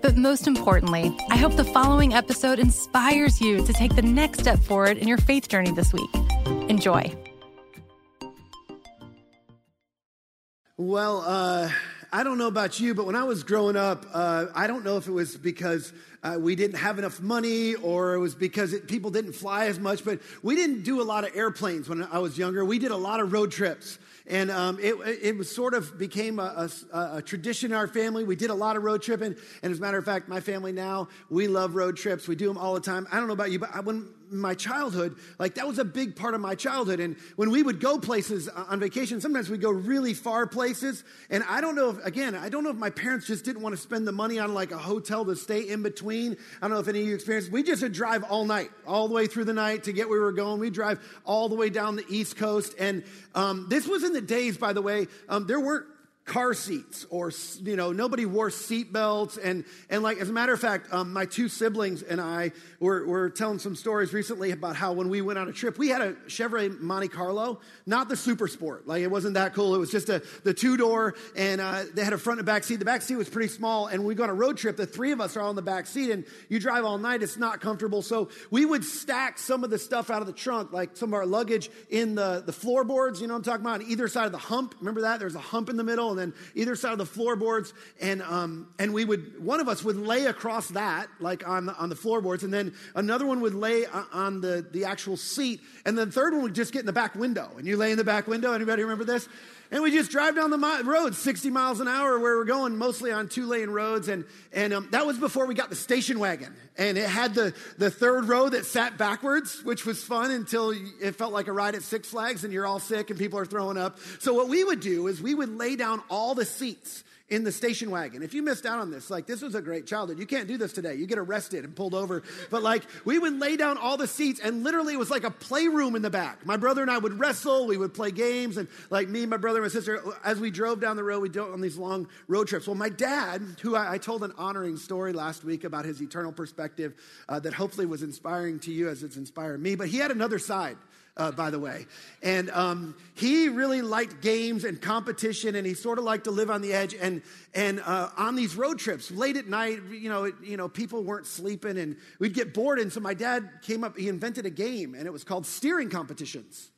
But most importantly, I hope the following episode inspires you to take the next step forward in your faith journey this week. Enjoy. Well, uh, I don't know about you, but when I was growing up, uh, I don't know if it was because uh, we didn't have enough money or it was because it, people didn't fly as much, but we didn't do a lot of airplanes when I was younger. We did a lot of road trips. And um, it, it was sort of became a, a, a, tradition in our family. We did a lot of road tripping. And as a matter of fact, my family now, we love road trips. We do them all the time. I don't know about you, but I, when my childhood, like that was a big part of my childhood. And when we would go places uh, on vacation, sometimes we'd go really far places. And I don't know if, again, I don't know if my parents just didn't want to spend the money on like a hotel to stay in between. I don't know if any of you experienced. We just would drive all night, all the way through the night to get where we were going. We'd drive all the way down the East Coast. And um, this was in the days, by the way, um, there weren't car seats or you know nobody wore seat belts. And and like as a matter of fact um, my two siblings and i were, were telling some stories recently about how when we went on a trip we had a chevrolet monte carlo not the super sport. Like it wasn't that cool. It was just a the two door and uh, they had a front and back seat. The back seat was pretty small. And we go on a road trip the three of us are in the back seat and you drive all night. It's not comfortable. So we would stack some of the stuff out of the trunk like some of our luggage in the the floorboards. You know i'm talking about? On either side of the hump. Remember that? There's a hump in the middle and then either side of the floorboards. And, um, and we would, one of us would lay across that, like on the, on the floorboards. And then another one would lay on the, the actual seat. And then the third one would just get in the back window. And you lay in the back window. Anybody remember this? And we just drive down the road 60 miles an hour where we're going, mostly on two lane roads. And, and um, that was before we got the station wagon. And it had the, the third row that sat backwards, which was fun until it felt like a ride at Six Flags and you're all sick and people are throwing up. So, what we would do is we would lay down all the seats in the station wagon. If you missed out on this, like this was a great childhood. You can't do this today. You get arrested and pulled over. But like we would lay down all the seats and literally it was like a playroom in the back. My brother and I would wrestle, we would play games, and like me, my brother, and my sister, as we drove down the road, we do on these long road trips. Well, my dad, who I, I told an honoring story last week about his eternal perspective uh, that hopefully was inspiring to you as it's inspired me, but he had another side uh, by the way. And um, he really liked games and competition, and he sort of liked to live on the edge. And and uh, on these road trips, late at night, you know, it, you know, people weren't sleeping, and we'd get bored. And so my dad came up. He invented a game, and it was called steering competitions.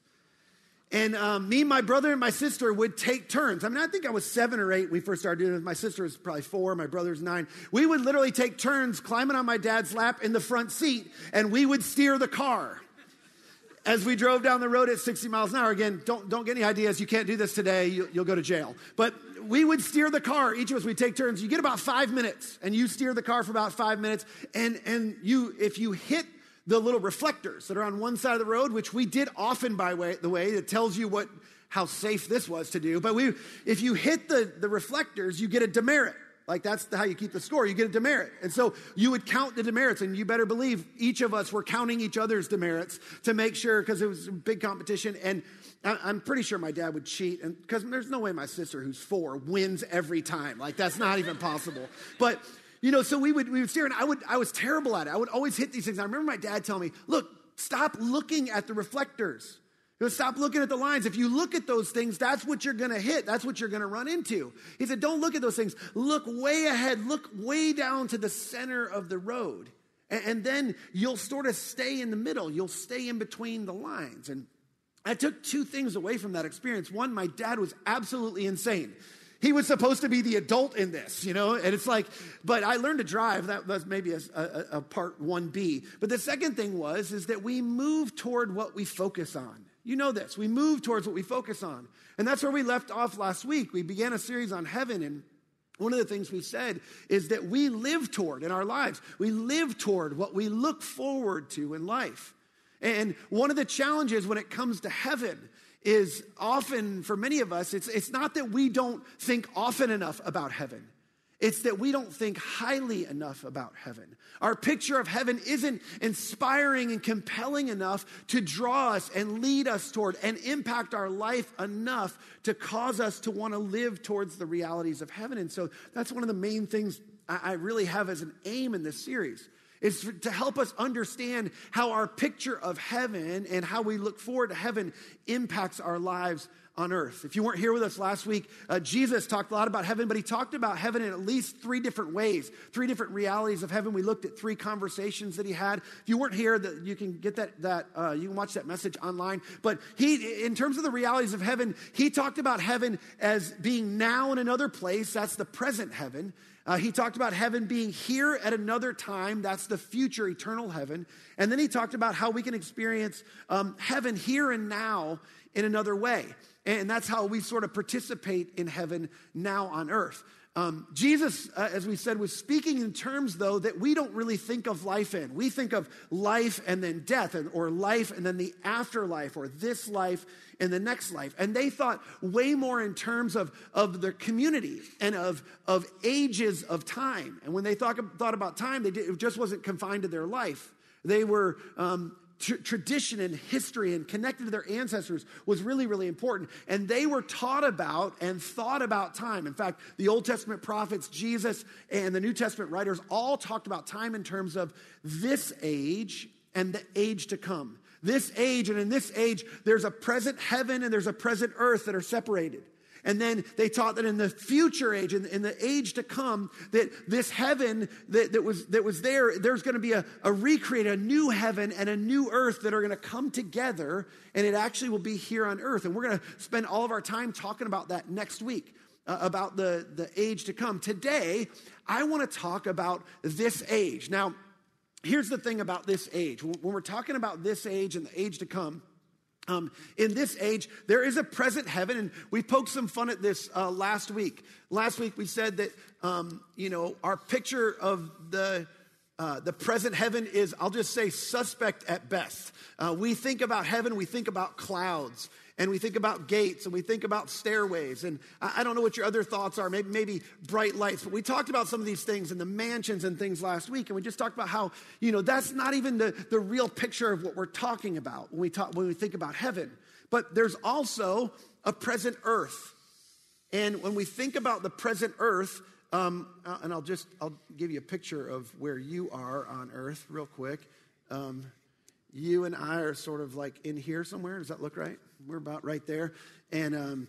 And um, me, my brother, and my sister would take turns. I mean, I think I was seven or eight when we first started doing it. My sister was probably four, my brother's nine. We would literally take turns climbing on my dad's lap in the front seat, and we would steer the car as we drove down the road at 60 miles an hour. Again, don't, don't get any ideas. You can't do this today. You'll, you'll go to jail. But we would steer the car. Each of us, we take turns. You get about five minutes, and you steer the car for about five minutes. And, and you, if you hit the little reflectors that are on one side of the road, which we did often by way, the way, it tells you what, how safe this was to do. But we, if you hit the, the reflectors, you get a demerit. Like that's how you keep the score. You get a demerit. And so you would count the demerits, and you better believe each of us were counting each other's demerits to make sure, because it was a big competition. And I'm pretty sure my dad would cheat, and because there's no way my sister, who's four, wins every time. Like that's not even possible. But you know, so we would we would steer, and I would I was terrible at it. I would always hit these things. I remember my dad telling me, "Look, stop looking at the reflectors." You know, stop looking at the lines. If you look at those things, that's what you're going to hit. That's what you're going to run into. He said, don't look at those things. Look way ahead. Look way down to the center of the road. And, and then you'll sort of stay in the middle. You'll stay in between the lines. And I took two things away from that experience. One, my dad was absolutely insane. He was supposed to be the adult in this, you know? And it's like, but I learned to drive. That was maybe a, a, a part 1B. But the second thing was, is that we move toward what we focus on. You know this. We move towards what we focus on. And that's where we left off last week. We began a series on heaven and one of the things we said is that we live toward in our lives, we live toward what we look forward to in life. And one of the challenges when it comes to heaven is often, for many of us, it's, it's not that we don't think often enough about heaven. It's that we don't think highly enough about heaven. Our picture of heaven isn't inspiring and compelling enough to draw us and lead us toward and impact our life enough to cause us to want to live towards the realities of heaven. And so that's one of the main things I really have as an aim in this series is to help us understand how our picture of heaven and how we look forward to heaven impacts our lives on earth. If you weren't here with us last week, uh, Jesus talked a lot about heaven, but he talked about heaven in at least three different ways, three different realities of heaven. We looked at three conversations that he had. If you weren't here, that you can get that that uh, you can watch that message online. But he, in terms of the realities of heaven, he talked about heaven as being now in another place. That's the present heaven. Uh, he talked about heaven being here at another time. That's the future, eternal heaven. And then he talked about how we can experience um, heaven here and now in another way. And that's how we sort of participate in heaven now on earth. Um, Jesus, uh, as we said, was speaking in terms, though, that we don't really think of life in. We think of life and then death, and, or life and then the afterlife, or this life and the next life. And they thought way more in terms of, of the community and of, of ages of time. And when they thought, thought about time, they did, it just wasn't confined to their life. They were um, tr- tradition and history and connected to their ancestors was really, really important. And they were taught about and thought about time. In fact, the Old Testament prophets, Jesus, and the New Testament writers all talked about time in terms of this age and the age to come. This age, and in this age, there's a present heaven and there's a present earth that are separated. And then they taught that in the future age, in, in the age to come, that this heaven that, that, was, that was there, there's going to be a, a recreate, a new heaven and a new earth that are going to come together, and it actually will be here on earth. And we're going to spend all of our time talking about that next week. Uh, about the, the age to come. Today, I want to talk about this age. Now, here's the thing about this age. When we're talking about this age and the age to come, um, in this age, there is a present heaven, and we poked some fun at this uh, last week. Last week, we said that um, you know our picture of the uh, the present heaven is, I'll just say, suspect at best. Uh, we think about heaven, we think about clouds, and we think about gates and we think about stairways. And I, don't know what your other thoughts are, maybe, maybe bright lights, but we talked about some of these things and the mansions and things last week. And we just talked about how, you know, that's not even the, the real picture of what we're talking about when we, talk, when we think about heaven. But there's also a present earth. And when we think about the present earth, um, uh, and I'll just I'll give you a picture of where you are on earth real quick. Um, you and I are sort of like in here somewhere. Does that look right? We're about right there. And um,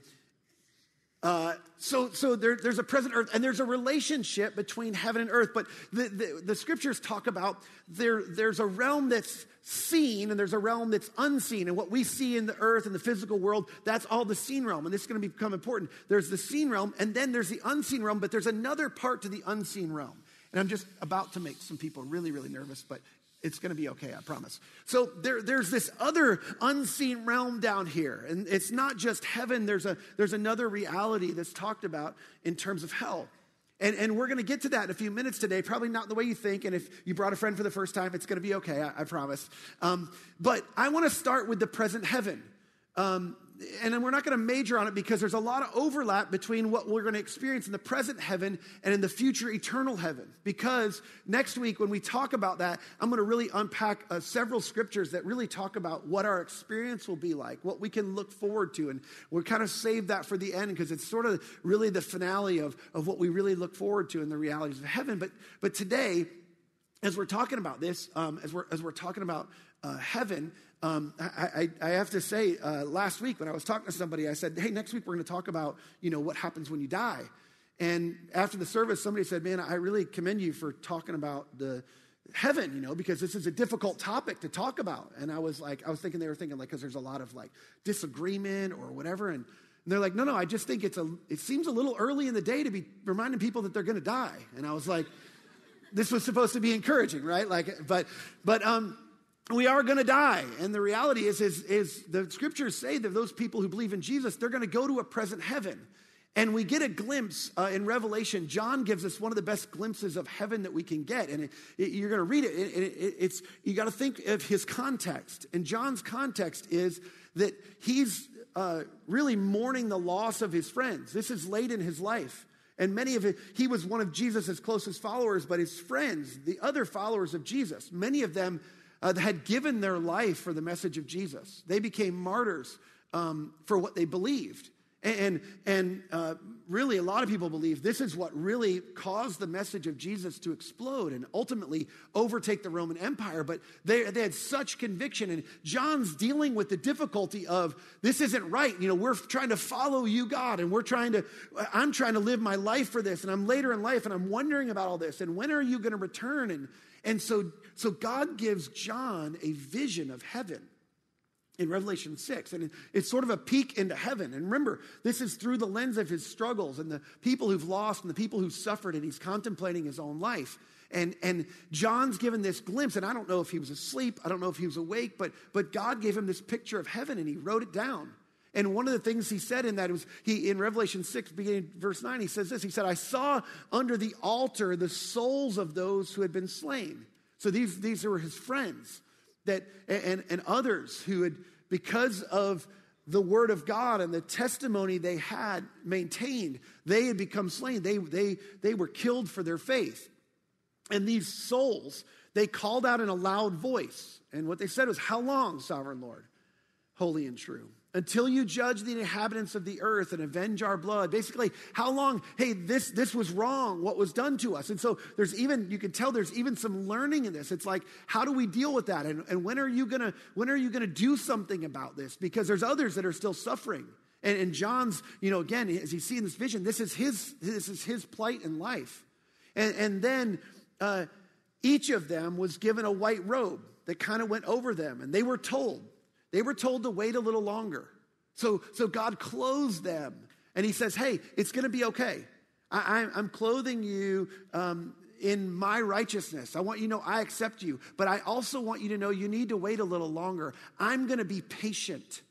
uh, so, so there, there's a present earth, and there's a relationship between heaven and earth. But the, the, the, scriptures talk about there, there's a realm that's seen, and there's a realm that's unseen. And what we see in the earth and the physical world, that's all the seen realm. And this is going to become important. There's the seen realm, and then there's the unseen realm, but there's another part to the unseen realm. And I'm just about to make some people really, really nervous, but it's going to be okay, I promise. So there, there's this other unseen realm down here. And it's not just heaven, there's, a, there's another reality that's talked about in terms of hell. And, and we're going to get to that in a few minutes today, probably not the way you think. And if you brought a friend for the first time, it's going to be okay, I, I promise. Um, but I want to start with the present heaven. Um, and we're not going to major on it because there's a lot of overlap between what we're going to experience in the present heaven and in the future eternal heaven. Because next week, when we talk about that, I'm going to really unpack uh, several scriptures that really talk about what our experience will be like, what we can look forward to. And we're kind of save that for the end because it's sort of really the finale of, of what we really look forward to in the realities of heaven. But, but today, as we're talking about this, um, as, we're, as we're talking about uh, heaven, um, I, I, I, have to say, uh, last week when I was talking to somebody, I said, hey, next week we're going to talk about, you know, what happens when you die. And after the service, somebody said, man, I really commend you for talking about the heaven, you know, because this is a difficult topic to talk about. And I was like, I was thinking they were thinking like, because there's a lot of like disagreement or whatever. And, and they're like, no, no, I just think it's a, it seems a little early in the day to be reminding people that they're going to die. And I was like, this was supposed to be encouraging, right? Like, but, but, um, we are going to die. And the reality is, is, is the scriptures say that those people who believe in Jesus, they're going to go to a present heaven. And we get a glimpse uh, in Revelation. John gives us one of the best glimpses of heaven that we can get. And it, it, you're going to read it. it it's, you got to think of his context. And John's context is that he's uh, really mourning the loss of his friends. This is late in his life. And many of it, he was one of Jesus' closest followers, but his friends, the other followers of Jesus, many of them uh, had given their life for the message of Jesus. They became martyrs um, for what they believed. And, and uh, really, a lot of people believe this is what really caused the message of Jesus to explode and ultimately overtake the Roman Empire. But they, they had such conviction. And John's dealing with the difficulty of this isn't right. You know, we're trying to follow you, God, and we're trying to, I'm trying to live my life for this. And I'm later in life and I'm wondering about all this. And when are you going to return? And, and so, so God gives John a vision of heaven in Revelation 6. And it's sort of a peek into heaven. And remember, this is through the lens of his struggles and the people who've lost and the people who've suffered, and he's contemplating his own life. And, and John's given this glimpse, and I don't know if he was asleep, I don't know if he was awake, but, but God gave him this picture of heaven and he wrote it down. And one of the things he said in that was he in Revelation 6, beginning verse 9, he says this. He said, I saw under the altar the souls of those who had been slain. So these, these were his friends that and, and others who had because of the word of God and the testimony they had maintained, they had become slain. They, they, they were killed for their faith. And these souls, they called out in a loud voice. And what they said was, How long, sovereign Lord, holy and true? until you judge the inhabitants of the earth and avenge our blood. Basically, how long, hey, this, this was wrong, what was done to us. And so there's even, you can tell there's even some learning in this. It's like, how do we deal with that? And, and when are you gonna, when are you gonna do something about this? Because there's others that are still suffering. And, and John's, you know, again, as you see in this vision, this is his, this is his plight in life. And, and then uh, each of them was given a white robe that kind of went over them. And they were told, they were told to wait a little longer. So, so God clothes them and he says, Hey, it's going to be okay. I, am clothing you um, in my righteousness. I want you to know I accept you, but I also want you to know you need to wait a little longer. I'm going to be patient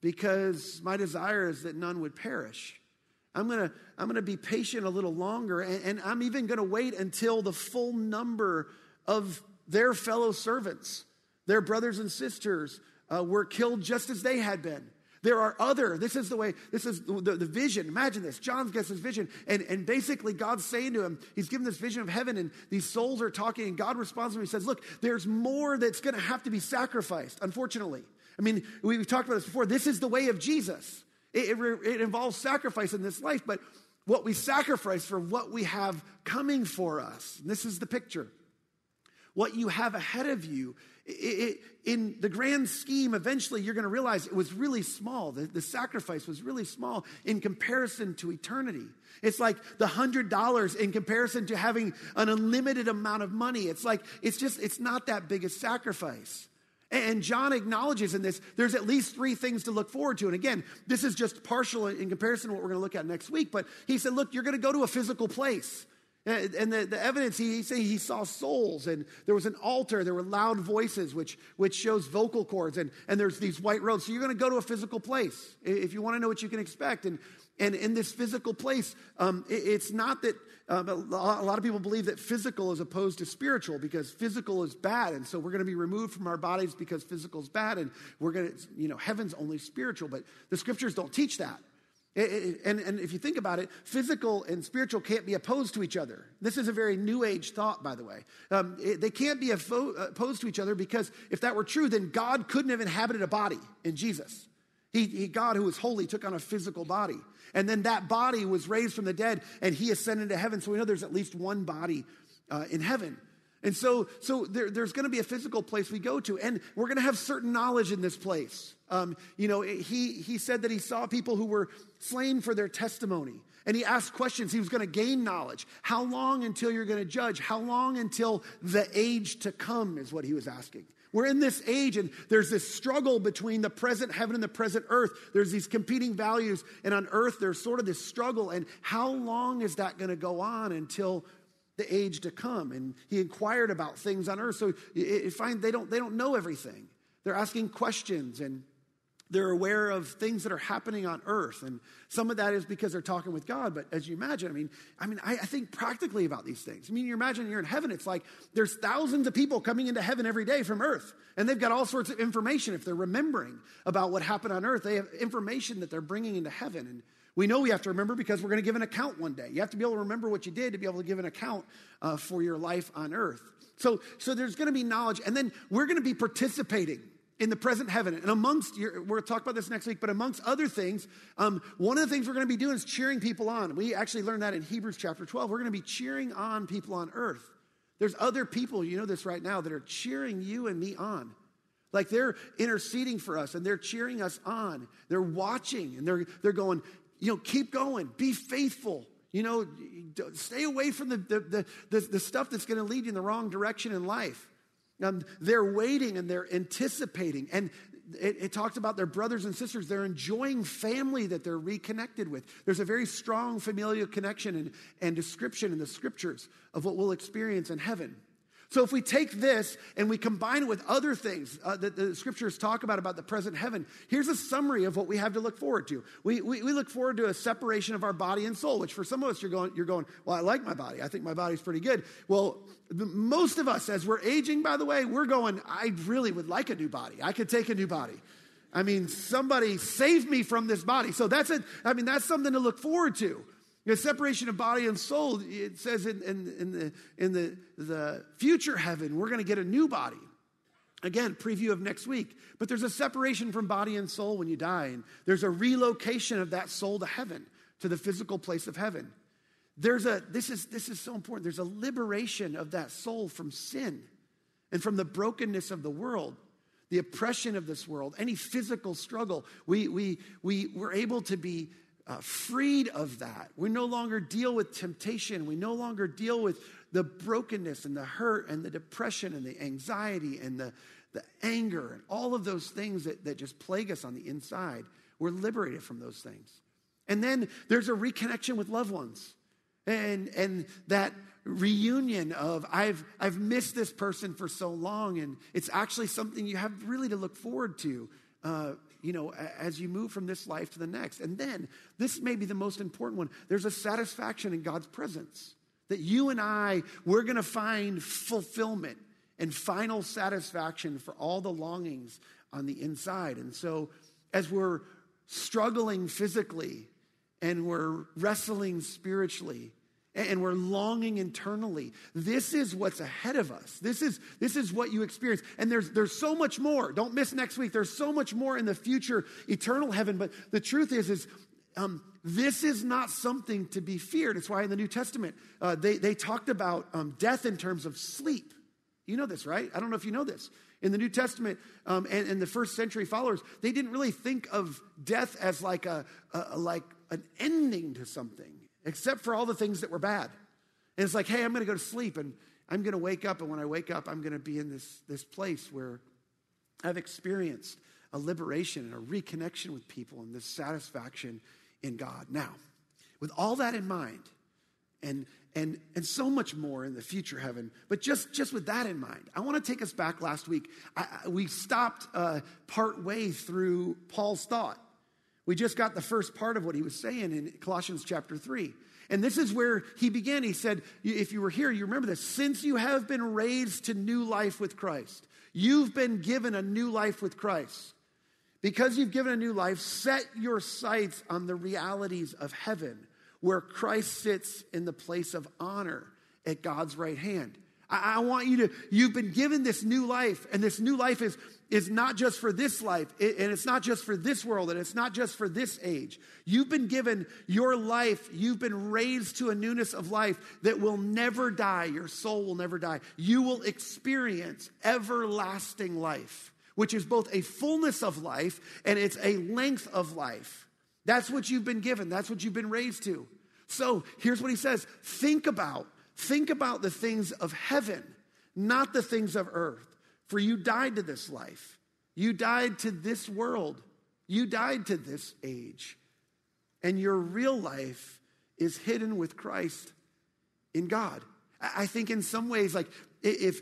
because my desire is that none would perish. I'm going to I'm going to be patient a little longer, and, and I'm even going to wait until the full number of their fellow servants, their brothers and sisters, uh, were killed just as they had been. There are other, this is the way, this is the, the, vision. Imagine this. John gets this vision, and, and basically God's saying to him, he's given this vision of heaven, and these souls are talking, and God responds to him. He says, Look, there's more that's going to have to be sacrificed, unfortunately. I mean, we've talked about this before. This is the way of Jesus. It, it, it involves sacrifice in this life, but what we sacrifice for what we have coming for us. And this is the picture. What you have ahead of you it, it, in the grand scheme, eventually you're going to realize it was really small. The, the sacrifice was really small in comparison to eternity. It's like the hundred dollars in comparison to having an unlimited amount of money. It's like, it's just, it's not that big a sacrifice. And John acknowledges in this, there's at least three things to look forward to. And again, this is just partial in comparison to what we're going to look at next week. But he said, look, you're going to go to a physical place. And the, the evidence, he, he he saw souls, and there was an altar, there were loud voices, which, which shows vocal cords, and, and there's these white robes. So you're going to go to a physical place if you want to know what you can expect. And, and in this physical place, um, it, it's not that um, a lot of people believe that physical is opposed to spiritual because physical is bad. And so we're going to be removed from our bodies because physical is bad, and we're going to, you know, heaven's only spiritual. But the scriptures don't teach that. It, it, and, and if you think about it, physical and spiritual can't be opposed to each other. This is a very new age thought, by the way. Um, it, they can't be opposed to each other because if that were true, then God couldn't have inhabited a body in Jesus. He, he, God, who was holy, took on a physical body. And then that body was raised from the dead and he ascended to heaven. So we know there's at least one body uh, in heaven. And so, so there, there's going to be a physical place we go to, and we're going to have certain knowledge in this place. Um, you know, he, he said that he saw people who were slain for their testimony. And he asked questions. He was going to gain knowledge. How long until you're going to judge? How long until the age to come is what he was asking. We're in this age, and there's this struggle between the present heaven and the present earth. There's these competing values, and on earth, there's sort of this struggle. And how long is that going to go on until the age to come. And he inquired about things on earth. So you find they don't, they don't know everything. They're asking questions. And they're aware of things that are happening on earth. And some of that is because they're talking with god. But as you imagine i mean i mean I, I, think practically about these things. I mean you imagine you're in heaven. It's like there's thousands of people coming into heaven every day from earth. And they've got all sorts of information. If they're remembering about what happened on earth they have information that they're bringing into heaven. And we know we have to remember because we're going to give an account one day. You have to be able to remember what you did to be able to give an account uh, for your life on earth. So so there's going to be knowledge. And then we're going to be participating in the present heaven. And amongst, your, to talk about this next week, but amongst other things, um, one of the things we're going to be doing is cheering people on. We actually learned that in Hebrews chapter 12. We're going to be cheering on people on earth. There's other people, you know this right now, that are cheering you and me on. Like they're interceding for us and they're cheering us on. They're watching and they're, they're going, you know, keep going, be faithful. You know, stay away from the, the, the, the, the stuff that's going to lead you in the wrong direction in life. Um, they're waiting and they're anticipating. And it, it talks about their brothers and sisters. They're enjoying family that they're reconnected with. There's a very strong familial connection and, and description in the scriptures of what we'll experience in heaven. So if we take this and we combine it with other things uh, that the scriptures talk about, about the present heaven, here's a summary of what we have to look forward to. We, we, we look forward to a separation of our body and soul, which for some of us, you're going, you're going, well, I like my body. I think my body's pretty good. Well, the, most of us, as we're aging, by the way, we're going, I really would like a new body. I could take a new body. I mean, somebody save me from this body. So that's it. I mean, that's something to look forward to. The separation of body and soul, it says in, in, in, the, in the, the future heaven, we're going to get a new body. Again, preview of next week. But there's a separation from body and soul when you die, and there's a relocation of that soul to heaven, to the physical place of heaven. There's a, this is, this is so important, there's a liberation of that soul from sin and from the brokenness of the world the oppression of this world, any physical struggle, we, we, we, we're able to be uh, freed of that. We no longer deal with temptation. We no longer deal with the brokenness and the hurt and the depression and the anxiety and the, the anger and all of those things that, that just plague us on the inside. We're liberated from those things. And then there's a reconnection with loved ones. And, and that reunion of I've, I've missed this person for so long, and it's actually something you have really to look forward to uh, you know, as you move from this life to the next. And then, this may be the most important one there's a satisfaction in God's presence. That you and I, we're going to find fulfillment and final satisfaction for all the longings on the inside. And so, as we're struggling physically and we're wrestling spiritually, and we're longing internally. This is what's ahead of us. This is, this is what you experience. And there's, there's so much more. Don't miss next week. There's so much more in the future, eternal heaven. But the truth is, is um, this is not something to be feared. It's why in the New Testament, uh, they, they talked about um, death in terms of sleep. You know this, right? I don't know if you know this. In the New Testament um, and, and the first century followers, they didn't really think of death as like, a, a like an ending to something except for all the things that were bad. And it's like, hey, I'm going to go to sleep and I'm going to wake up. And when I wake up, I'm going to be in this, this place where I've experienced a liberation and a reconnection with people and this satisfaction in God. Now, with all that in mind, and and and so much more in the future heaven. But just just with that in mind, I want to take us back last week. I, I, we stopped uh, part way through Paul's thought, we just got the first part of what he was saying in Colossians chapter 3. And this is where he began. He said, if you were here, you remember this. Since you have been raised to new life with Christ, you've been given a new life with Christ. Because you've given a new life, set your sights on the realities of heaven, where Christ sits in the place of honor at God's right hand. I, I want you to, you've been given this new life, and this new life is is not just for this life, and it's not just for this world, and it's not just for this age. You've been given your life, you've been raised to a newness of life that will never die. Your soul will never die. You will experience everlasting life, which is both a fullness of life and it's a length of life. That's what you've been given, that's what you've been raised to. So here's what he says think about, think about the things of heaven, not the things of earth. For you died to this life. You died to this world. You died to this age. And your real life is hidden with Christ in God. I think in some ways, like if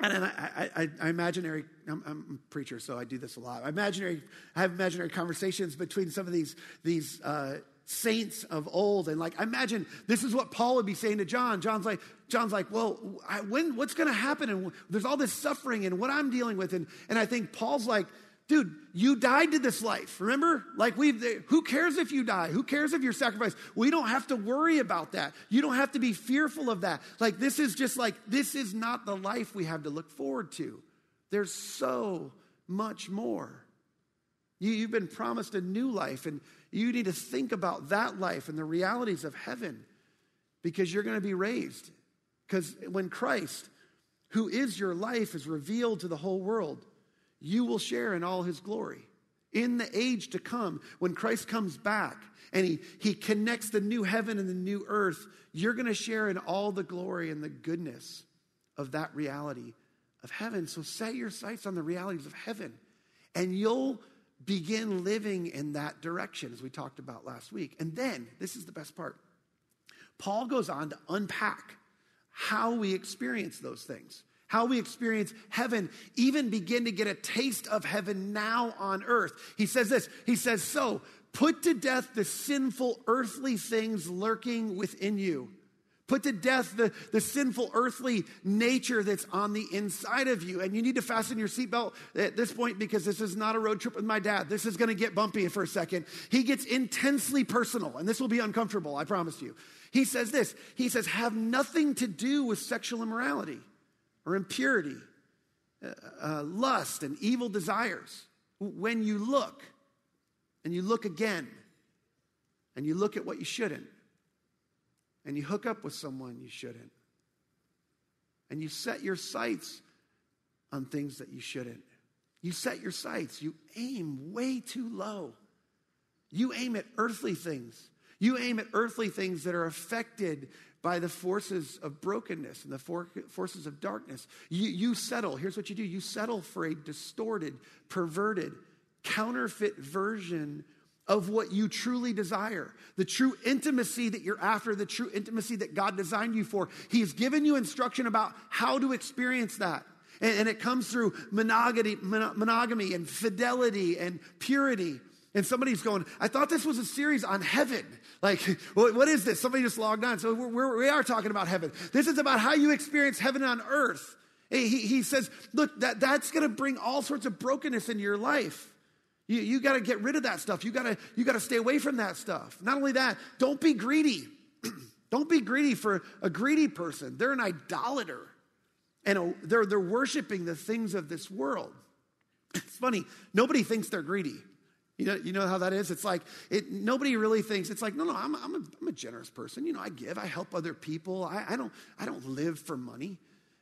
and I, I, I imaginary, I'm, I'm, a preacher, so I do this a lot. Imaginary, I have imaginary conversations between some of these, these uh, saints of old. And like, imagine this is what Paul would be saying to John. John's like, John's like, well, I, when, what's going to happen? And there's all this suffering and what I'm dealing with. And, and I think Paul's like, dude, you died to this life. Remember? Like we who cares if you die? Who cares if you're sacrificed? We don't have to worry about that. You don't have to be fearful of that. Like this is just like this is not the life we have to look forward to. There's so much more. You, you've been promised a new life, and you need to think about that life and the realities of heaven because you're going to be raised. Because when Christ, who is your life, is revealed to the whole world, you will share in all his glory. In the age to come, when Christ comes back and he, he connects the new heaven and the new earth, you're going to share in all the glory and the goodness of that reality of heaven. So set your sights on the realities of heaven, and you'll begin living in that direction, as we talked about last week. And then, this is the best part Paul goes on to unpack how we experience those things how we experience heaven, even begin to get a taste of heaven now on earth. He says this He says, So put to death the sinful earthly things lurking within you. Put to death the, the sinful earthly nature that's on the inside of you. And you need to fasten your seatbelt at this point because this is not a road trip with my dad. This is going to get bumpy for a second. He gets intensely personal, and this will be uncomfortable, I promise you. He says this He says, Have nothing to do with sexual immorality or impurity, uh, uh, lust, and evil desires. When you look, and you look again, and you look at what you shouldn't, and you hook up with someone you shouldn't, and you set your sights on things that you shouldn't. You set your sights, you aim way too low. You aim at earthly things. You aim at earthly things that are affected by the forces of brokenness and the for- forces of darkness. You, you settle. Here's what you do you settle for a distorted, perverted, counterfeit version of what you truly desire, the true intimacy that you're after, the true intimacy that God designed you for. He's given you instruction about how to experience that. And, and it comes through monogamy, monogamy and fidelity and purity. And somebody's going, I thought this was a series on heaven. Like, what is this? Somebody just logged on. So we're, we are talking about heaven. This is about how you experience heaven on earth. He, he says, look, that, that's going to bring all sorts of brokenness into your life. You, you got to get rid of that stuff. You got to you got to stay away from that stuff. Not only that, don't be greedy. don't be greedy for a greedy person. They're an idolater, and a, they're they're worshiping the things of this world. It's funny. Nobody thinks they're greedy. You know, you know how that is? It's like, it, nobody really thinks, it's like, no, no, I'm, I'm, a, I'm a generous person. You know, I give, I help other people. I, I, don't, I don't live for money.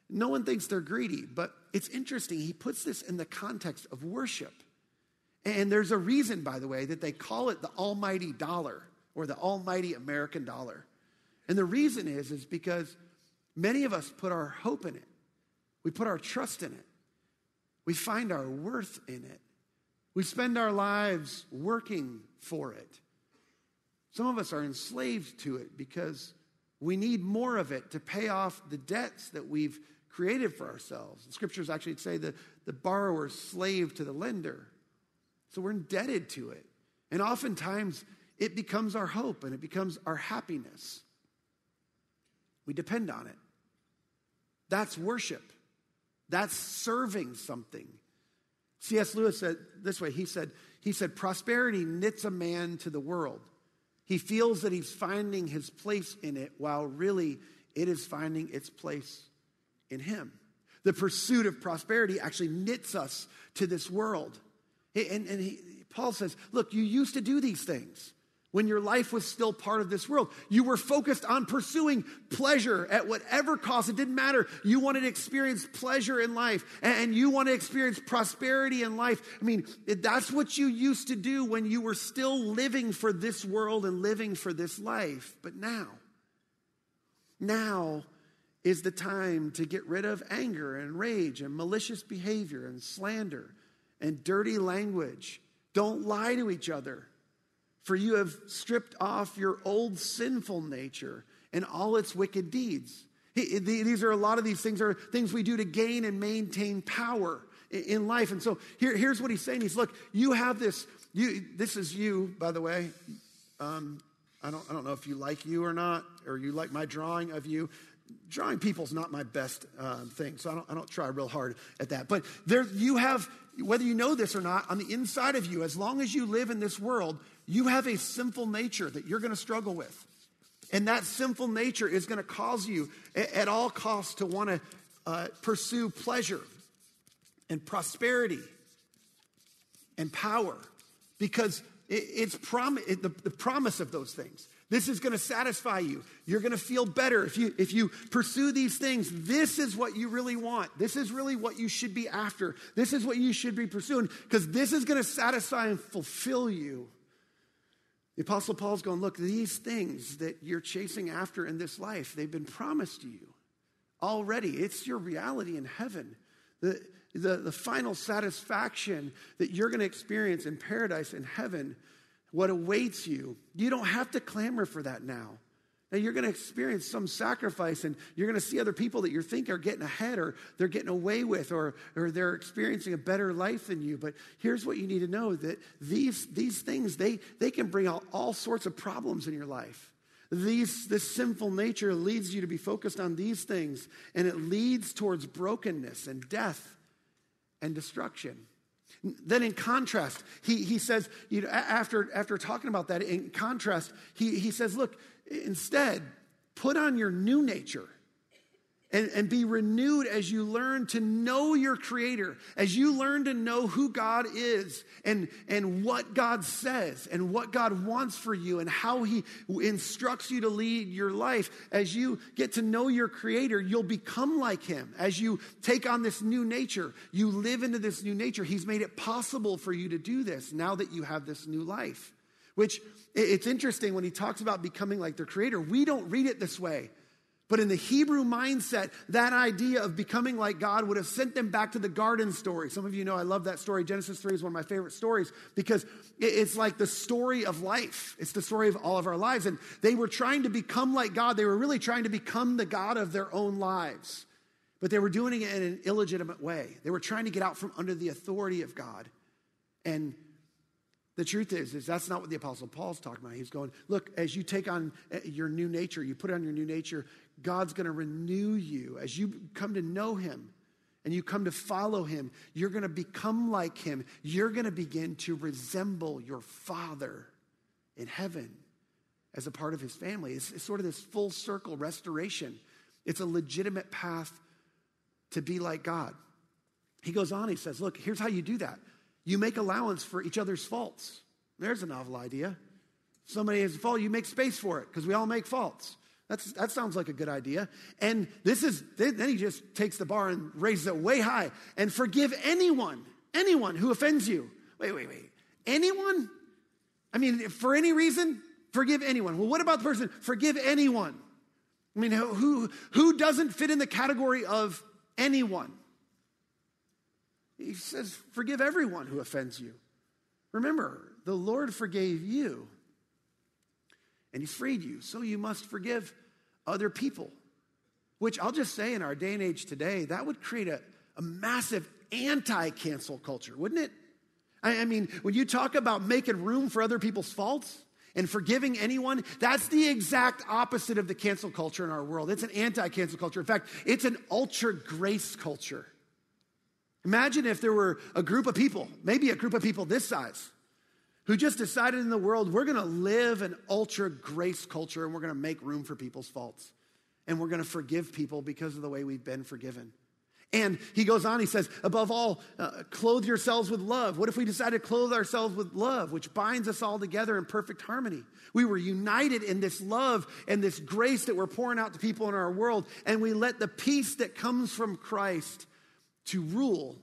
No one thinks they're greedy, but it's interesting. He puts this in the context of worship. And there's a reason, by the way, that they call it the almighty dollar or the almighty American dollar. And the reason is, is because many of us put our hope in it. We put our trust in it. We find our worth in it. We spend our lives working for it. Some of us are enslaved to it because we need more of it to pay off the debts that we've created for ourselves. The scriptures actually say that the borrower is slave to the lender. So we're indebted to it. And oftentimes it becomes our hope and it becomes our happiness. We depend on it. That's worship. That's serving something. C.S. Lewis said this way he said, he said, prosperity knits a man to the world. He feels that he's finding his place in it while really it is finding its place in him. The pursuit of prosperity actually knits us to this world. And, and he, Paul says, Look, you used to do these things when your life was still part of this world. You were focused on pursuing pleasure at whatever cost. It didn't matter. You wanted to experience pleasure in life and you want to experience prosperity in life. I mean, that's what you used to do when you were still living for this world and living for this life. But now, now is the time to get rid of anger and rage and malicious behavior and slander and dirty language. Don't lie to each other for you have stripped off your old sinful nature and all its wicked deeds. He, these are a lot of these things are things we do to gain and maintain power in life. And so here, here's what he's saying. He's look, you have this. You, this is you, by the way. Um, I don't, I don't know if you like you or not, or you like my drawing of you. Drawing people's not my best uh, thing, so I don't, I don't try real hard at that. But there, you have, whether you know this or not, on the inside of you, as long as you live in this world, you have a sinful nature that you're going to struggle with. And that sinful nature is going to cause you at all costs to want to uh, pursue pleasure and prosperity and power because it's prom- the, the promise of those things. This is going to satisfy you. You're going to feel better if you if you pursue these things. This is what you really want. This is really what you should be after. This is what you should be pursuing because this is going to satisfy and fulfill you. The apostle Paul's going, "Look, these things that you're chasing after in this life, they've been promised to you already. It's your reality in heaven. The the, the final satisfaction that you're going to experience in paradise in heaven, what awaits you, you don't have to clamor for that now. Now you're going to experience some sacrifice and you're going to see other people that you think are getting ahead or they're getting away with or, or they're experiencing a better life than you. But here's what you need to know that these, these things, they, they can bring out all sorts of problems in your life. These, this sinful nature leads you to be focused on these things and it leads towards brokenness and death and destruction. Then, in contrast, he, he says, you know, after, after talking about that, in contrast, he, he says, look, instead, put on your new nature and, and be renewed as you learn to know your Creator, as you learn to know who God is and, and what God says and what God wants for you and how He instructs you to lead your life. As you get to know your Creator, you'll become like Him. As you take on this new nature, you live into this new nature. He's made it possible for you to do this now that you have this new life. Which it's interesting when he talks about becoming like their Creator, we don't read it this way. But in the Hebrew mindset, that idea of becoming like God would have sent them back to the garden story. Some of you know I love that story. Genesis 3 is one of my favorite stories because it's like the story of life. It's the story of all of our lives. And they were trying to become like God. They were really trying to become the God of their own lives. But they were doing it in an illegitimate way. They were trying to get out from under the authority of God. And the truth is, is that's not what the Apostle Paul's talking about. He's going, look, as you take on your new nature, you put on your new nature, God's going to renew you. As you come to know Him and you come to follow Him, you're going to become like Him. You're going to begin to resemble your Father in heaven as a part of His family. It's, it's sort of this full circle restoration. It's a legitimate path to be like God. He goes on, he says, Look, here's how you do that you make allowance for each other's faults. There's a novel idea. Somebody has a fault, you make space for it because we all make faults. That's, that sounds like a good idea. And this is, then he just takes the bar and raises it way high and forgive anyone, anyone who offends you. Wait, wait, wait. Anyone? I mean, for any reason, forgive anyone. Well, what about the person? Forgive anyone. I mean, who, who doesn't fit in the category of anyone? He says, forgive everyone who offends you. Remember, the Lord forgave you and he's freed you. So you must forgive other people. Which I'll just say in our day and age today, that would create a, a massive anti cancel culture, wouldn't it? I, I mean, when you talk about making room for other people's faults, and forgiving anyone, that's the exact opposite of the cancel culture in our world. It's an anti cancel culture. In fact, it's an ultra grace culture. Imagine if there were a group of people, maybe a group of people this size, who just decided in the world we're going to live an ultra grace culture and we're going to make room for people's faults. And we're going to forgive people because of the way we've been forgiven. And he goes on, he says, above all, uh, clothe yourselves with love. What if we decided to clothe ourselves with love, which binds us all together in perfect harmony? We were united in this love and this grace that we're pouring out to people in our world, and we let the peace that comes from Christ to rule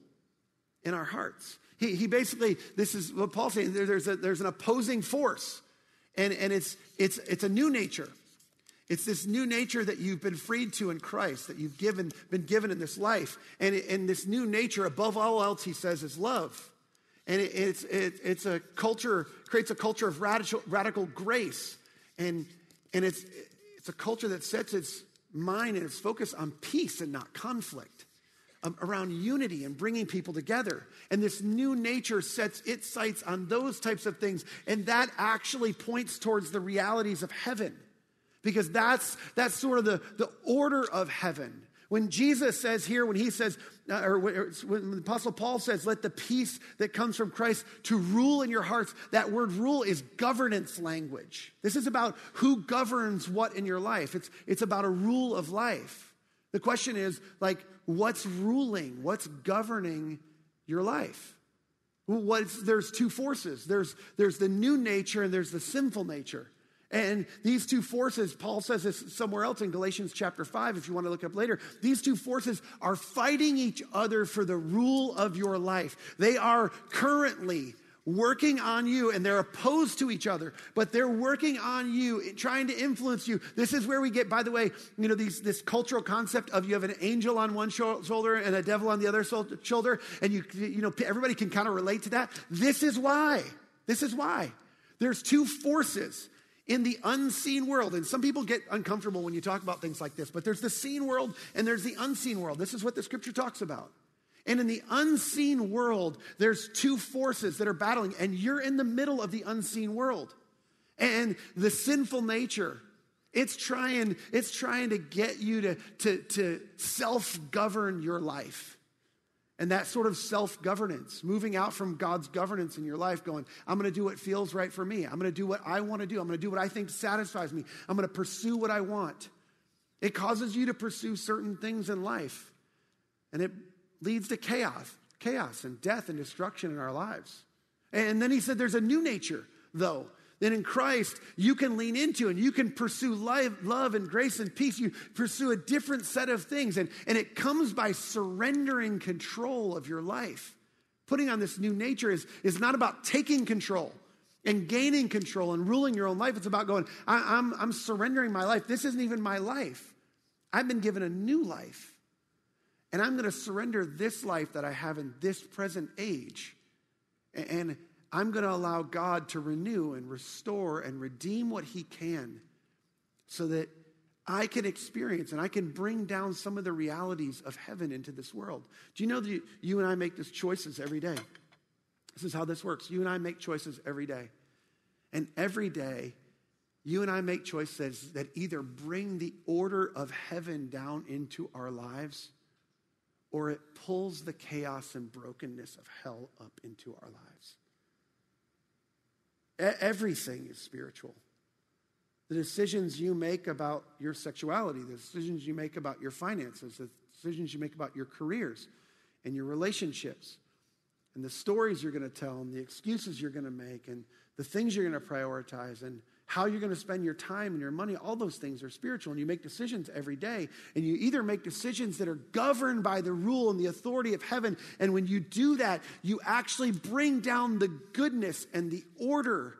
in our hearts. He, he basically, this is what Paul's saying, there, there's, a, there's an opposing force, and, and it's, it's, it's a new nature. It's this new nature that you've been freed to in Christ, that you've given, been given in this life. And, and this new nature, above all else, he says, is love. And it, it's, it, it's a culture, creates a culture of radical, radical grace. And, and it's, it's a culture that sets its mind and it's focus on peace and not conflict, um, around unity and bringing people together. And this new nature sets its sights on those types of things. And that actually points towards the realities of heaven because that's, that's sort of the, the order of heaven. When Jesus says here, when he says, uh, or when the Apostle Paul says, let the peace that comes from Christ to rule in your hearts, that word rule is governance language. This is about who governs what in your life. It's, it's about a rule of life. The question is, like, what's ruling? What's governing your life? What's, there's two forces there's, there's the new nature and there's the sinful nature. And these two forces, Paul says this somewhere else in Galatians chapter 5, if you want to look up later, these two forces are fighting each other for the rule of your life. They are currently working on you and they're opposed to each other, but they're working on you, trying to influence you. This is where we get, by the way, you know, these, this cultural concept of you have an angel on one shoulder and a devil on the other shoulder, and you, you know, everybody can kind of relate to that. This is why. This is why. There's two forces in the unseen world. And some people get uncomfortable when you talk about things like this, but there's the seen world and there's the unseen world. This is what the scripture talks about. And in the unseen world, there's two forces that are battling, and you're in the middle of the unseen world. And the sinful nature, it's trying, it's trying to get you to, to, to self govern your life. And that sort of self governance, moving out from God's governance in your life, going, I'm going to do what feels right for me. I'm going to do what I want to do. I'm going to do what I think satisfies me. I'm going to pursue what I want. It causes you to pursue certain things in life. And it leads to chaos, chaos and death and destruction in our lives. And then he said there's a new nature, though, that in Christ you can lean into and you can pursue life, love and grace and peace. You pursue a different set of things. And, and it comes by surrendering control of your life. Putting on this new nature is, is not about taking control and gaining control and ruling your own life. It's about going, I, I'm, I'm surrendering my life. This isn't even my life. I've been given a new life. And I'm going to surrender this life that I have in this present age. And I'm going to allow God to renew and restore and redeem what He can so that I can experience and I can bring down some of the realities of heaven into this world. Do you know that you, and I make these choices every day? This is how this works. You and I make choices every day. And every day, you and I make choices that either bring the order of heaven down into our lives or it pulls the chaos and brokenness of hell up into our lives. Everything is spiritual. The decisions you make about your sexuality, the decisions you make about your finances, the decisions you make about your careers and your relationships, and the stories you're going to tell, and the excuses you're going to make, and the things you're going to prioritize, and how you're going to spend your time and your money, all those things are spiritual. And you make decisions every day. And you either make decisions that are governed by the rule and the authority of heaven. And when you do that, you actually bring down the goodness and the order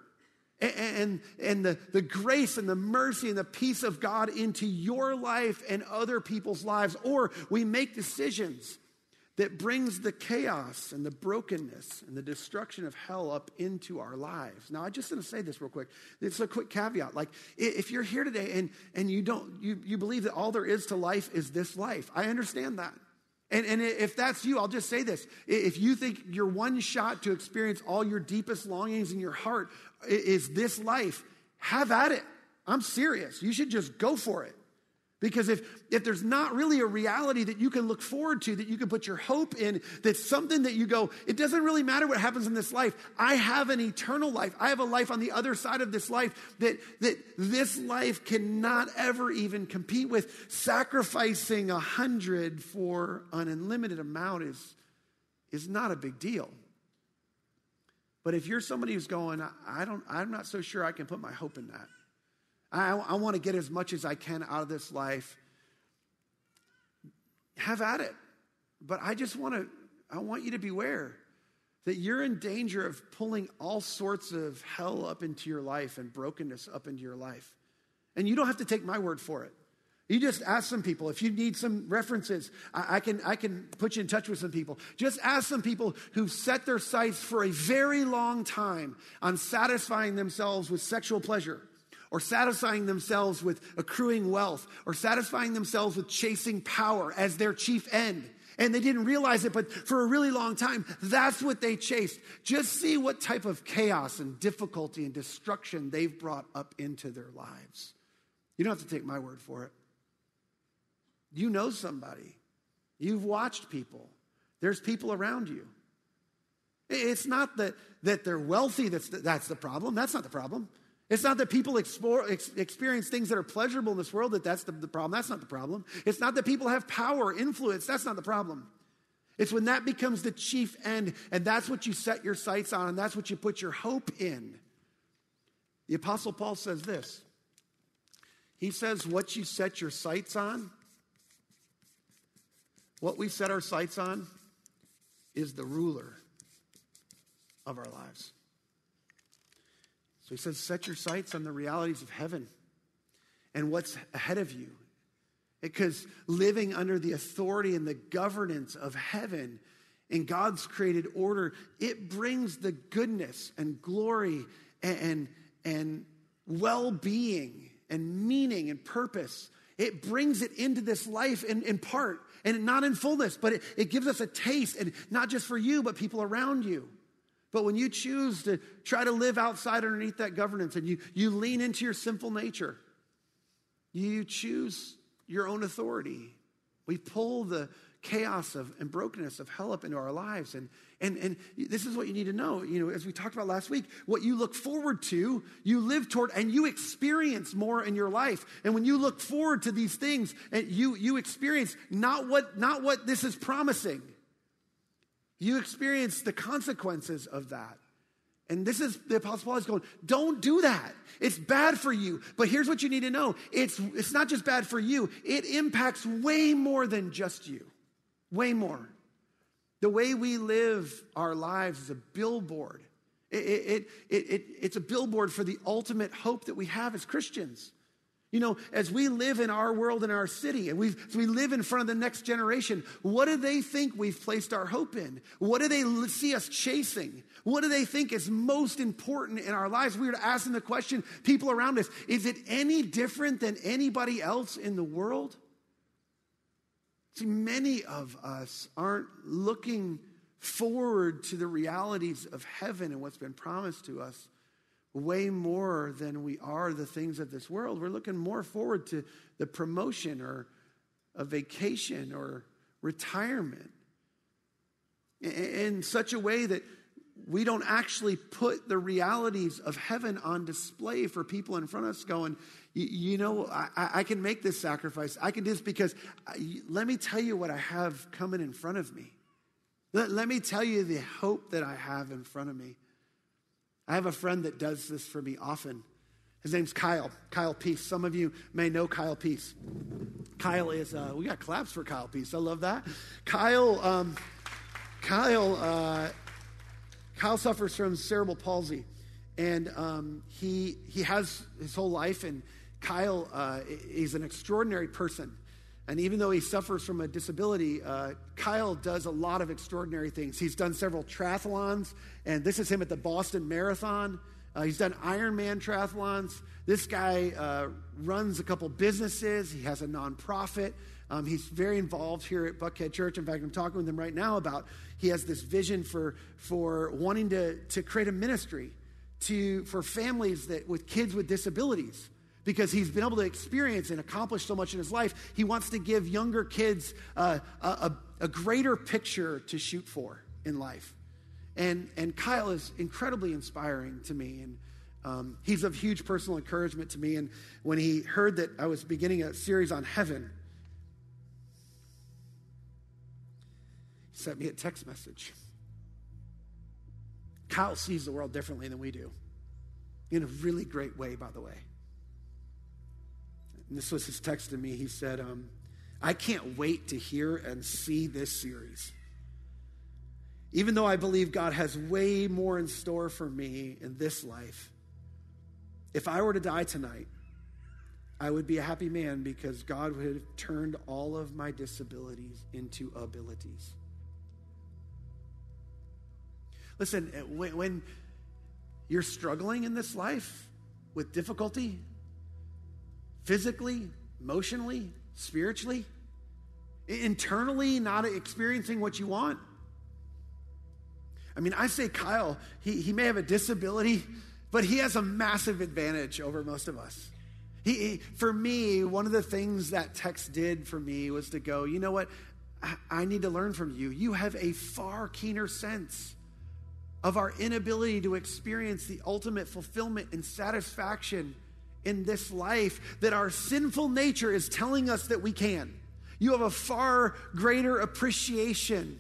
and, and, and the, the grace and the mercy and the peace of God into your life and other people's lives. Or we make decisions that brings the chaos and the brokenness and the destruction of hell up into our lives. Now, I just want to say this real quick. It's a quick caveat. Like, if you're here today and, and you don't, you, you believe that all there is to life is this life, I understand that. And, and if that's you, I'll just say this. If you think your one shot to experience all your deepest longings in your heart is this life, have at it. I'm serious. You should just go for it. Because if, if there's not really a reality that you can look forward to, that you can put your hope in, that's something that you go, it doesn't really matter what happens in this life. I have an eternal life. I have a life on the other side of this life that, that this life cannot ever even compete with. Sacrificing a hundred for an unlimited amount is, is not a big deal. But if you're somebody who's going, I don't, I'm not so sure I can put my hope in that. I, I want to get as much as I can out of this life. Have at it. But I just want to, I want you to beware that you're in danger of pulling all sorts of hell up into your life and brokenness up into your life. And you don't have to take my word for it. You just ask some people. If you need some references, I, I, can, I can put you in touch with some people. Just ask some people who've set their sights for a very long time on satisfying themselves with sexual pleasure or satisfying themselves with accruing wealth, or satisfying themselves with chasing power as their chief end. And they didn't realize it, but for a really long time, that's what they chased. Just see what type of chaos and difficulty and destruction they've brought up into their lives. You don't have to take my word for it. You know somebody, you've watched people, there's people around you. It's not that, that they're wealthy that's the, that's the problem. That's not the problem. It's not that people explore, ex, experience things that are pleasurable in this world that that's the, the problem. That's not the problem. It's not that people have power, influence. That's not the problem. It's when that becomes the chief end, and that's what you set your sights on, and that's what you put your hope in. The Apostle Paul says this. He says, What you set your sights on, what we set our sights on, is the ruler of our lives. So he says, set your sights on the realities of heaven and what's ahead of you. Because living under the authority and the governance of heaven in God's created order, it brings the goodness and glory and, and, and well being and meaning and purpose. It brings it into this life in, in part and not in fullness, but it, it gives us a taste, and not just for you, but people around you. But when you choose to try to live outside underneath that governance and you, you lean into your sinful nature, you choose your own authority. We pull the chaos of and brokenness of hell up into our lives. And, and, and this is what you need to know. You know, as we talked about last week, what you look forward to, you live toward, and you experience more in your life. And when you look forward to these things, and you you experience not what not what this is promising. You experience the consequences of that. And this is the Apostle Paul is going, don't do that. It's bad for you. But here's what you need to know it's, it's not just bad for you, it impacts way more than just you. Way more. The way we live our lives is a billboard. It, it, it, it, it's a billboard for the ultimate hope that we have as Christians. You know, as we live in our world in our city and we we live in front of the next generation, what do they think we've placed our hope in? What do they see us chasing? What do they think is most important in our lives? We were to ask them the question, people around us, is it any different than anybody else in the world? See, many of us aren't looking forward to the realities of heaven and what's been promised to us way more than we are the things of this world. We're looking more forward to the promotion or a vacation or retirement in such a way that we don't actually put the realities of heaven on display for people in front of us going, you, know, I, I, can make this sacrifice. I can do this because uh, let me tell you what I have coming in front of me. Let, let me tell you the hope that I have in front of me. I have a friend that does this for me often. His name's Kyle, Kyle Pease. Some of you may know Kyle Pease. Kyle is, uh, we got claps for Kyle Pease. I love that. Kyle, um, Kyle, uh, Kyle suffers from cerebral palsy. And um, he, he has his whole life, and Kyle uh, is an extraordinary person. And even though he suffers from a disability, uh, Kyle does a lot of extraordinary things. He's done several triathlons, and this is him at the Boston Marathon. Uh, he's done Ironman triathlons. This guy uh, runs a couple businesses. He has a nonprofit. Um, he's very involved here at Buckhead Church. In fact, I'm talking with him right now about he has this vision for, for wanting to, to create a ministry to, for families that, with kids with disabilities because he's been able to experience and accomplish so much in his life. He wants to give younger kids uh, a, a, greater picture to shoot for in life. And, and Kyle is incredibly inspiring to me. And um, he's of huge personal encouragement to me. And when he heard that I was beginning a series on heaven, he sent me a text message. Kyle sees the world differently than we do, in a really great way, by the way. And this was his text to me. He said, um, I can't wait to hear and see this series. Even though I believe God has way more in store for me in this life, if I were to die tonight, I would be a happy man because God would have turned all of my disabilities into abilities. Listen, when, when you're struggling in this life with difficulty, physically, emotionally, spiritually, internally, not experiencing what you want. I mean, I say Kyle, he, he may have a disability, but he has a massive advantage over most of us. He, he, for me, one of the things that text did for me was to go, you know what? I, I need to learn from you. You have a far keener sense of our inability to experience the ultimate fulfillment and satisfaction in this life that our sinful nature is telling us that we can. You have a far greater appreciation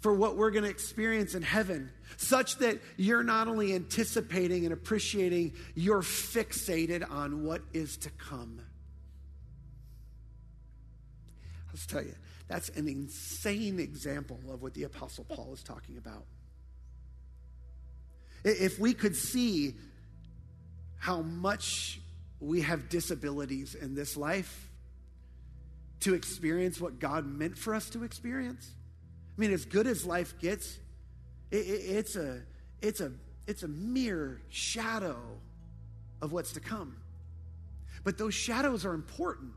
for what we're going to experience in heaven, such that you're not only anticipating and appreciating, you're fixated on what is to come. Let's tell you, that's an insane example of what the Apostle Paul is talking about. If we could see how much we have disabilities in this life to experience what God meant for us to experience, I mean, as good as life gets, it, it, it's, a, it's, a, it's a mere shadow of what's to come. But those shadows are important.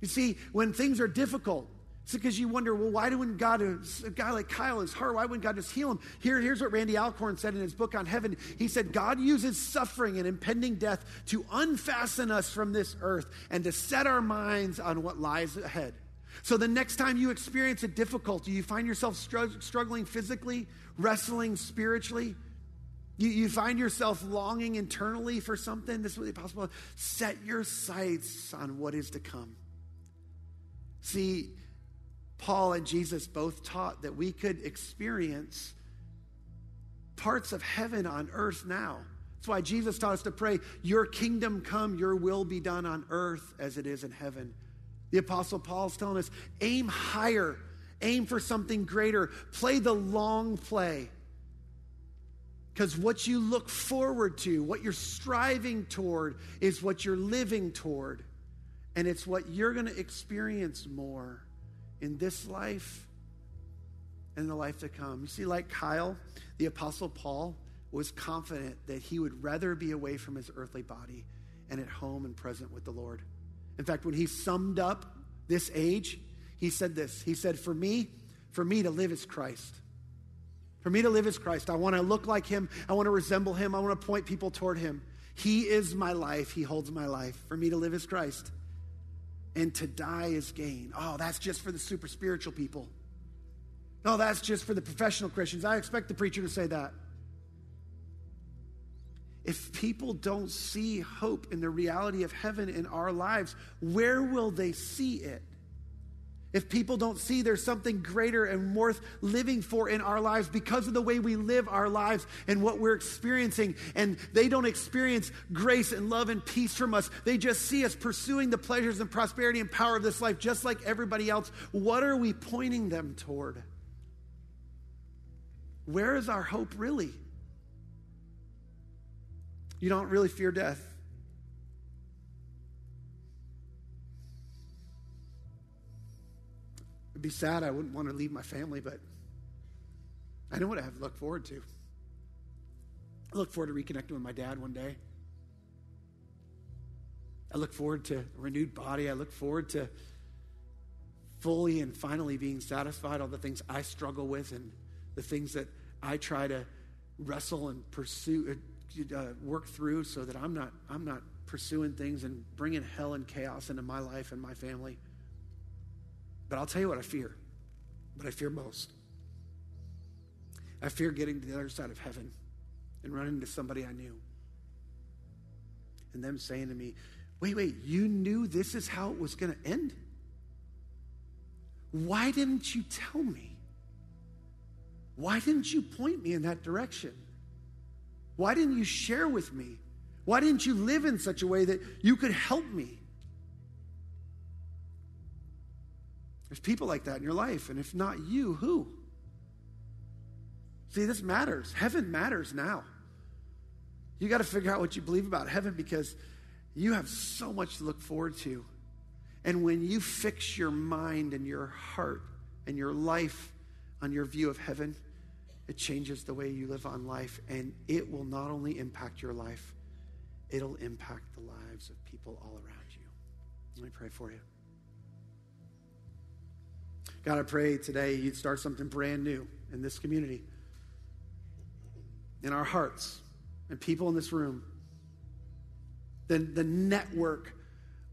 You see, when things are difficult, it's because you wonder, well, why wouldn't God, a guy like Kyle is hurt, why wouldn't God just heal him? Here, here's what Randy Alcorn said in his book on heaven. He said, God uses suffering and impending death to unfasten us from this earth and to set our minds on what lies ahead. So the next time you experience a difficulty, you find yourself struggling physically, wrestling spiritually, you, you find yourself longing internally for something, this is the apostle set your sights on what is to come. See, Paul and Jesus both taught that we could experience parts of heaven on earth now. That's why Jesus taught us to pray, Your kingdom come, your will be done on earth as it is in heaven. The Apostle Paul's telling us aim higher, aim for something greater, play the long play. Because what you look forward to, what you're striving toward, is what you're living toward. And it's what you're going to experience more in this life and the life to come. You see, like Kyle, the Apostle Paul was confident that he would rather be away from his earthly body and at home and present with the Lord. In fact, when he summed up this age, he said this. He said, For me, for me to live is Christ. For me to live is Christ. I want to look like him. I want to resemble him. I want to point people toward him. He is my life. He holds my life. For me to live is Christ. And to die is gain. Oh, that's just for the super spiritual people. No, that's just for the professional Christians. I expect the preacher to say that. If people don't see hope in the reality of heaven in our lives, where will they see it? If people don't see there's something greater and worth living for in our lives because of the way we live our lives and what we're experiencing, and they don't experience grace and love and peace from us, they just see us pursuing the pleasures and prosperity and power of this life just like everybody else, what are we pointing them toward? Where is our hope really? You don't really fear death. Be sad. I wouldn't want to leave my family, but I know what I have to look forward to. I look forward to reconnecting with my dad one day. I look forward to a renewed body. I look forward to fully and finally being satisfied all the things I struggle with and the things that I try to wrestle and pursue uh, work through so that I'm not, I'm not pursuing things and bringing hell and chaos into my life and my family. But I'll tell you what I fear, what I fear most. I fear getting to the other side of heaven and running into somebody I knew. And them saying to me, wait, wait, you knew this is how it was going to end? Why didn't you tell me? Why didn't you point me in that direction? Why didn't you share with me? Why didn't you live in such a way that you could help me? There's people like that in your life, and if not you, who? See, this matters. Heaven matters now. You got to figure out what you believe about heaven because you have so much to look forward to. And when you fix your mind and your heart and your life on your view of heaven, it changes the way you live on life, and it will not only impact your life, it'll impact the lives of people all around you. Let me pray for you. God, I pray today you'd start something brand new in this community, in our hearts, and people in this room. The, the network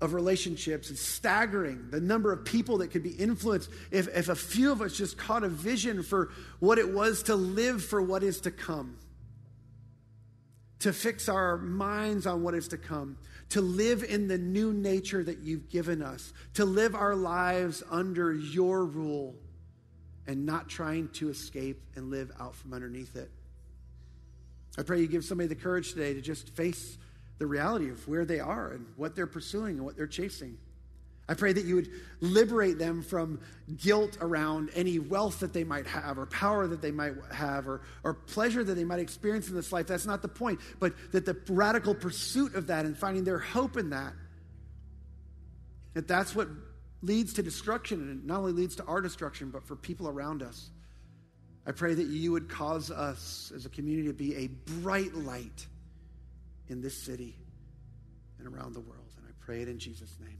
of relationships is staggering. The number of people that could be influenced if, if a few of us just caught a vision for what it was to live for what is to come to fix our minds on what is to come, to live in the new nature that you've given us, to live our lives under your rule and not trying to escape and live out from underneath it. I pray you give somebody the courage today to just face the reality of where they are and what they're pursuing and what they're chasing. I pray that you would liberate them from guilt around any wealth that they might have, or power that they might have, or, or pleasure that they might experience in this life. That's not the point, but that the radical pursuit of that and finding their hope in that, that that's what leads to destruction, and it not only leads to our destruction, but for people around us. I pray that you would cause us as a community to be a bright light in this city and around the world. And I pray it in Jesus' name.